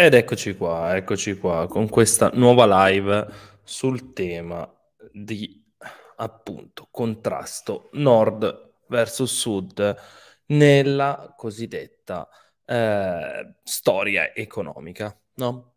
Ed eccoci qua, eccoci qua con questa nuova live sul tema di appunto contrasto nord versus sud nella cosiddetta eh, storia economica, no?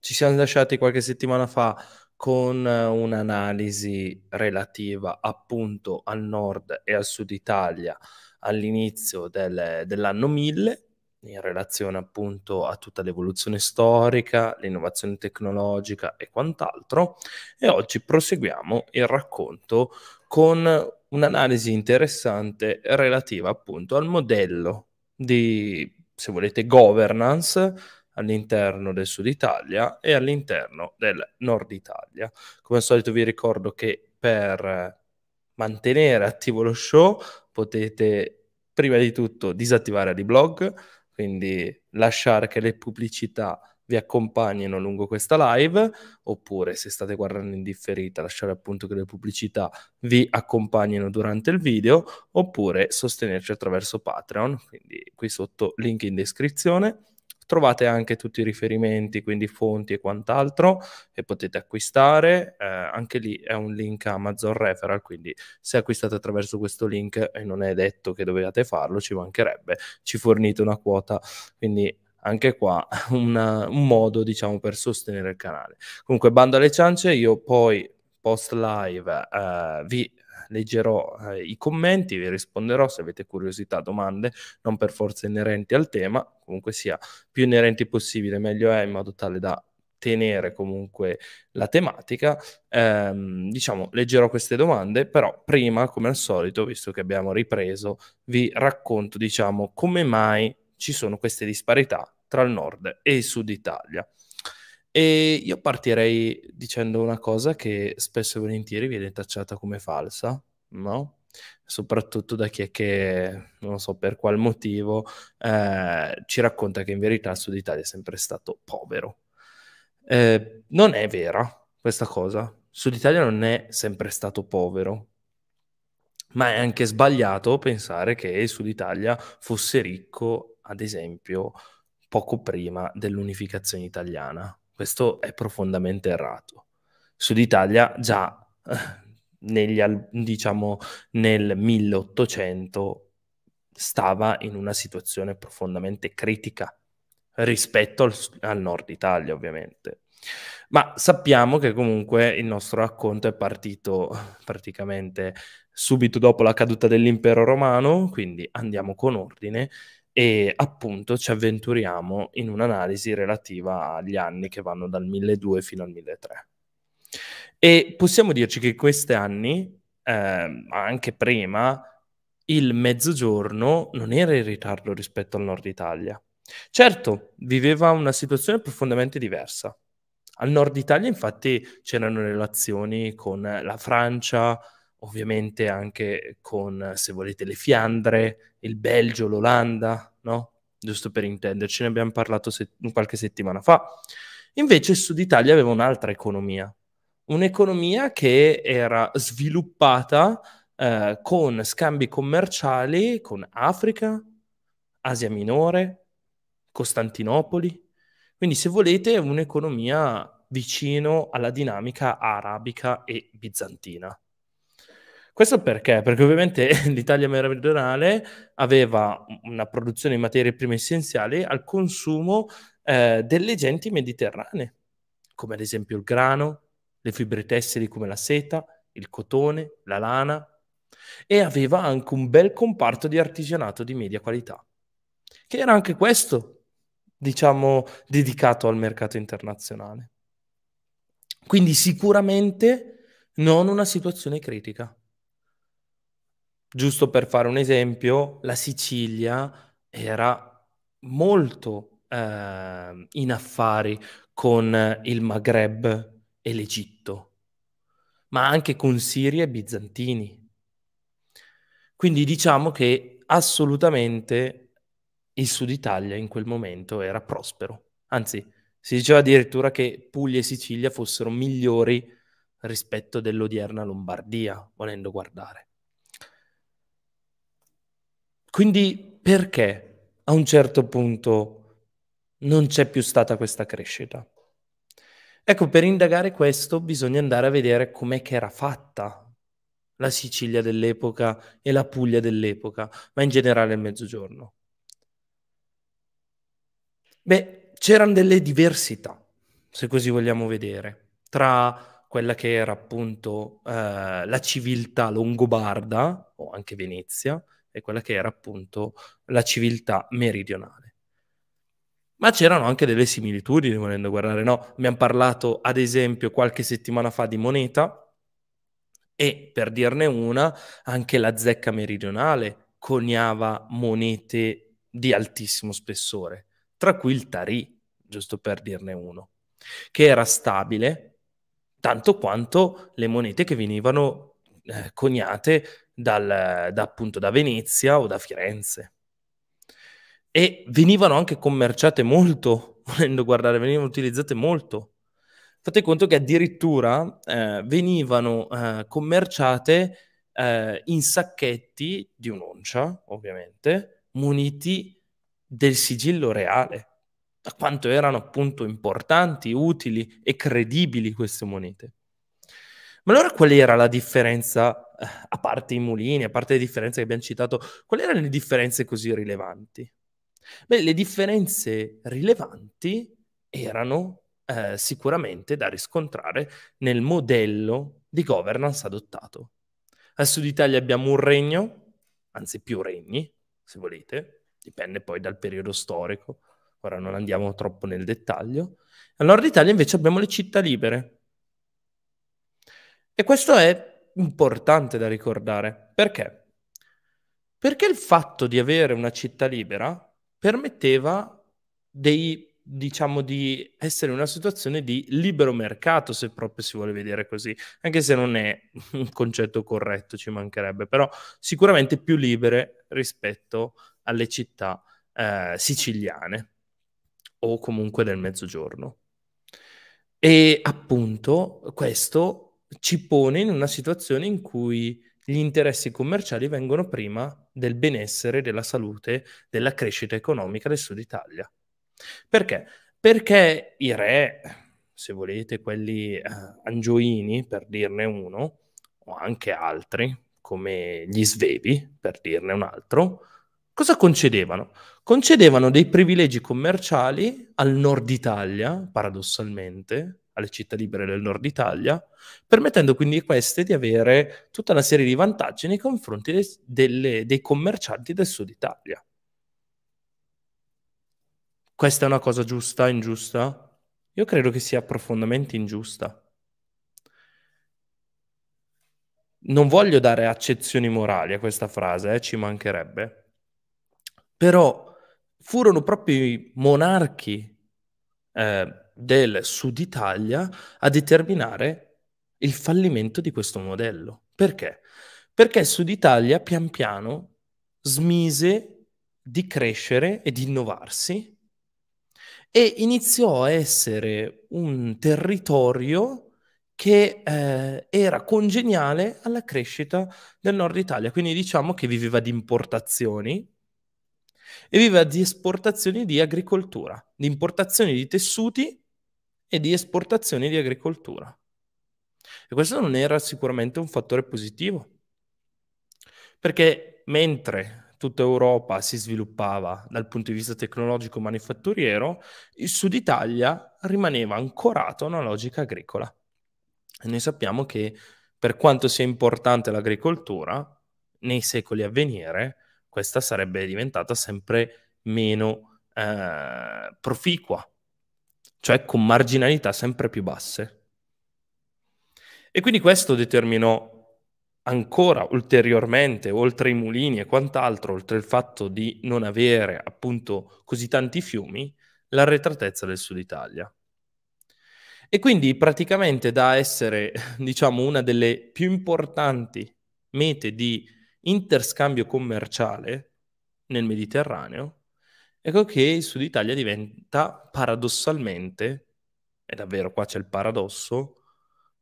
Ci siamo lasciati qualche settimana fa con un'analisi relativa appunto al nord e al sud Italia all'inizio del, dell'anno 1000 in relazione appunto a tutta l'evoluzione storica, l'innovazione tecnologica e quant'altro. E oggi proseguiamo il racconto con un'analisi interessante relativa appunto al modello di, se volete, governance all'interno del Sud Italia e all'interno del Nord Italia. Come al solito vi ricordo che per mantenere attivo lo show potete prima di tutto disattivare di blog, quindi lasciare che le pubblicità vi accompagnino lungo questa live, oppure se state guardando in differita, lasciare appunto che le pubblicità vi accompagnino durante il video, oppure sostenerci attraverso Patreon, quindi qui sotto link in descrizione. Trovate anche tutti i riferimenti, quindi fonti e quant'altro, e potete acquistare. Eh, anche lì è un link Amazon Referral, quindi se acquistate attraverso questo link, e non è detto che dovete farlo, ci mancherebbe, ci fornite una quota, quindi anche qua una, un modo, diciamo, per sostenere il canale. Comunque, bando alle ciance, io poi post live eh, vi leggerò eh, i commenti, vi risponderò se avete curiosità, domande, non per forza inerenti al tema, comunque sia più inerenti possibile, meglio è in modo tale da tenere comunque la tematica. Ehm, diciamo, leggerò queste domande, però prima, come al solito, visto che abbiamo ripreso, vi racconto, diciamo, come mai ci sono queste disparità tra il nord e il sud Italia. E io partirei dicendo una cosa che spesso e volentieri viene tacciata come falsa, no? Soprattutto da chi è che, non so per qual motivo, eh, ci racconta che in verità il Sud Italia è sempre stato povero. Eh, non è vera questa cosa. Il Sud Italia non è sempre stato povero, ma è anche sbagliato pensare che il Sud Italia fosse ricco, ad esempio, poco prima dell'unificazione italiana questo è profondamente errato. Sud Italia già negli, diciamo, nel 1800 stava in una situazione profondamente critica rispetto al, al nord Italia, ovviamente. Ma sappiamo che comunque il nostro racconto è partito praticamente subito dopo la caduta dell'impero romano, quindi andiamo con ordine e appunto ci avventuriamo in un'analisi relativa agli anni che vanno dal 1200 fino al 1300. E possiamo dirci che in questi anni, eh, anche prima, il mezzogiorno non era in ritardo rispetto al nord Italia. Certo, viveva una situazione profondamente diversa. Al nord Italia, infatti, c'erano relazioni con la Francia, ovviamente anche con, se volete, le Fiandre, il Belgio, l'Olanda, no? Giusto per intenderci, ne abbiamo parlato se- qualche settimana fa. Invece il Sud Italia aveva un'altra economia, un'economia che era sviluppata eh, con scambi commerciali con Africa, Asia Minore, Costantinopoli. Quindi, se volete, un'economia vicino alla dinamica arabica e bizantina. Questo perché? Perché ovviamente l'Italia meridionale aveva una produzione di materie prime essenziali al consumo eh, delle genti mediterranee, come ad esempio il grano, le fibre tessili come la seta, il cotone, la lana, e aveva anche un bel comparto di artigianato di media qualità, che era anche questo, diciamo, dedicato al mercato internazionale. Quindi sicuramente non una situazione critica. Giusto per fare un esempio, la Sicilia era molto eh, in affari con il Maghreb e l'Egitto, ma anche con Siria e Bizantini. Quindi diciamo che assolutamente il Sud Italia in quel momento era prospero. Anzi, si diceva addirittura che Puglia e Sicilia fossero migliori rispetto dell'odierna Lombardia, volendo guardare. Quindi perché a un certo punto non c'è più stata questa crescita. Ecco, per indagare questo bisogna andare a vedere com'è che era fatta la Sicilia dell'epoca e la Puglia dell'epoca, ma in generale il Mezzogiorno. Beh, c'erano delle diversità, se così vogliamo vedere, tra quella che era appunto eh, la civiltà longobarda, o anche Venezia, e quella che era appunto la civiltà meridionale. Ma c'erano anche delle similitudini, volendo guardare, no? Abbiamo parlato, ad esempio, qualche settimana fa di moneta, e per dirne una, anche la zecca meridionale coniava monete di altissimo spessore, tra cui il tarì, giusto per dirne uno, che era stabile tanto quanto le monete che venivano eh, coniate dal, da, appunto da Venezia o da Firenze. E venivano anche commerciate molto, volendo guardare, venivano utilizzate molto Fate conto che addirittura eh, venivano eh, commerciate eh, in sacchetti di un'oncia, ovviamente, muniti del sigillo reale, da quanto erano appunto importanti, utili e credibili queste monete. Ma allora qual era la differenza, eh, a parte i mulini, a parte le differenze che abbiamo citato, quali erano le differenze così rilevanti? Beh, le differenze rilevanti erano eh, sicuramente da riscontrare nel modello di governance adottato. Al sud Italia abbiamo un regno, anzi più regni, se volete, dipende poi dal periodo storico, ora non andiamo troppo nel dettaglio. Al nord Italia invece abbiamo le città libere. E questo è importante da ricordare. Perché? Perché il fatto di avere una città libera permetteva dei diciamo di essere in una situazione di libero mercato, se proprio si vuole vedere così, anche se non è un concetto corretto, ci mancherebbe, però sicuramente più libere rispetto alle città eh, siciliane o comunque del mezzogiorno. E appunto questo ci pone in una situazione in cui gli interessi commerciali vengono prima del benessere, della salute, della crescita economica del Sud Italia. Perché? Perché i re, se volete, quelli eh, angioini, per dirne uno, o anche altri, come gli svevi, per dirne un altro, cosa concedevano? Concedevano dei privilegi commerciali al nord Italia, paradossalmente, alle città libere del nord Italia, permettendo quindi a queste di avere tutta una serie di vantaggi nei confronti de- delle, dei commercianti del sud Italia. Questa è una cosa giusta, ingiusta? Io credo che sia profondamente ingiusta. Non voglio dare accezioni morali a questa frase, eh, ci mancherebbe. Però furono proprio i monarchi eh, del Sud Italia a determinare il fallimento di questo modello. Perché? Perché il Sud Italia pian piano smise di crescere e di innovarsi e iniziò a essere un territorio che eh, era congeniale alla crescita del nord Italia, quindi diciamo che viveva di importazioni e viveva di esportazioni di agricoltura, di importazioni di tessuti e di esportazioni di agricoltura. E questo non era sicuramente un fattore positivo, perché mentre tutta Europa si sviluppava dal punto di vista tecnologico manifatturiero, il Sud Italia rimaneva ancorato a una logica agricola. E noi sappiamo che per quanto sia importante l'agricoltura, nei secoli a venire questa sarebbe diventata sempre meno eh, proficua, cioè con marginalità sempre più basse. E quindi questo determinò ancora ulteriormente, oltre i mulini e quant'altro, oltre il fatto di non avere appunto così tanti fiumi, l'arretratezza del sud Italia. E quindi praticamente da essere, diciamo, una delle più importanti mete di interscambio commerciale nel Mediterraneo, ecco che il Sud Italia diventa paradossalmente, e davvero qua c'è il paradosso,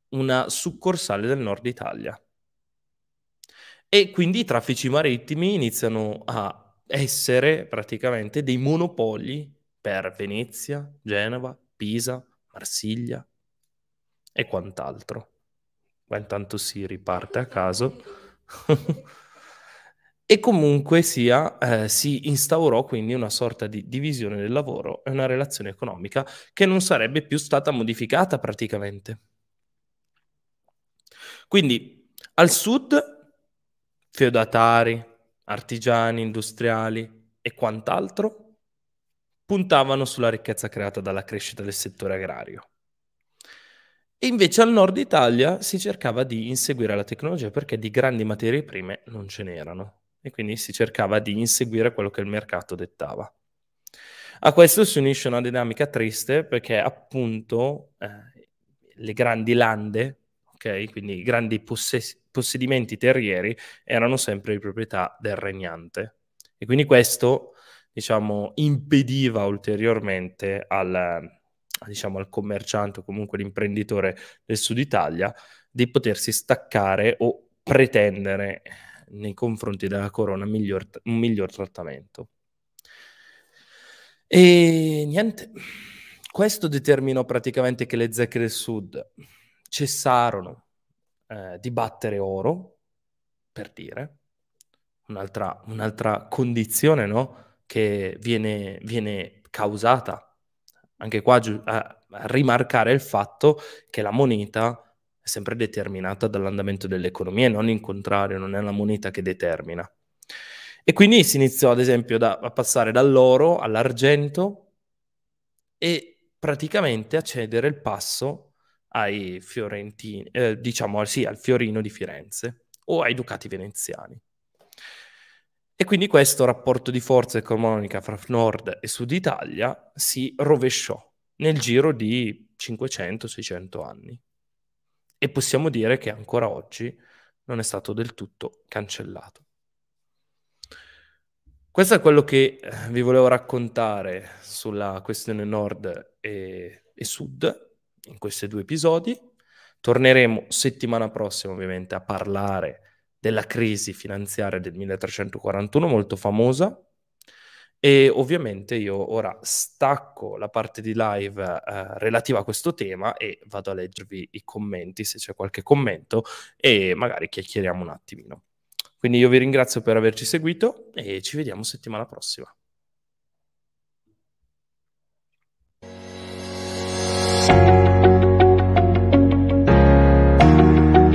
una succorsale del Nord Italia. E quindi i traffici marittimi iniziano a essere praticamente dei monopoli per Venezia, Genova, Pisa, Marsiglia e quant'altro. Ma intanto si riparte a caso. e comunque sia, eh, si instaurò quindi una sorta di divisione del lavoro e una relazione economica che non sarebbe più stata modificata praticamente. Quindi al sud feudatari, artigiani, industriali e quant'altro puntavano sulla ricchezza creata dalla crescita del settore agrario. E invece al nord Italia si cercava di inseguire la tecnologia perché di grandi materie prime non ce n'erano e quindi si cercava di inseguire quello che il mercato dettava. A questo si unisce una dinamica triste perché appunto eh, le grandi lande ok? Quindi i grandi possessi- possedimenti terrieri erano sempre di proprietà del regnante. E quindi questo, diciamo, impediva ulteriormente al, diciamo, al commerciante o comunque l'imprenditore del sud Italia di potersi staccare o pretendere nei confronti della corona miglior, un miglior trattamento. E niente, questo determinò praticamente che le zecche del sud cessarono eh, di battere oro, per dire, un'altra, un'altra condizione no? che viene, viene, causata anche qua a, a rimarcare il fatto che la moneta è sempre determinata dall'andamento dell'economia e non in contrario, non è la moneta che determina. E quindi si iniziò ad esempio da, a passare dall'oro all'argento e praticamente a cedere il passo ai fiorentini, eh, diciamo sì, al Fiorino di Firenze o ai Ducati veneziani. E quindi questo rapporto di forza economica fra Nord e Sud Italia si rovesciò nel giro di 500-600 anni. E possiamo dire che ancora oggi non è stato del tutto cancellato. Questo è quello che eh, vi volevo raccontare sulla questione Nord e, e Sud in questi due episodi. Torneremo settimana prossima ovviamente a parlare della crisi finanziaria del 1341, molto famosa. E ovviamente io ora stacco la parte di live eh, relativa a questo tema e vado a leggervi i commenti, se c'è qualche commento, e magari chiacchieriamo un attimino. Quindi io vi ringrazio per averci seguito e ci vediamo settimana prossima.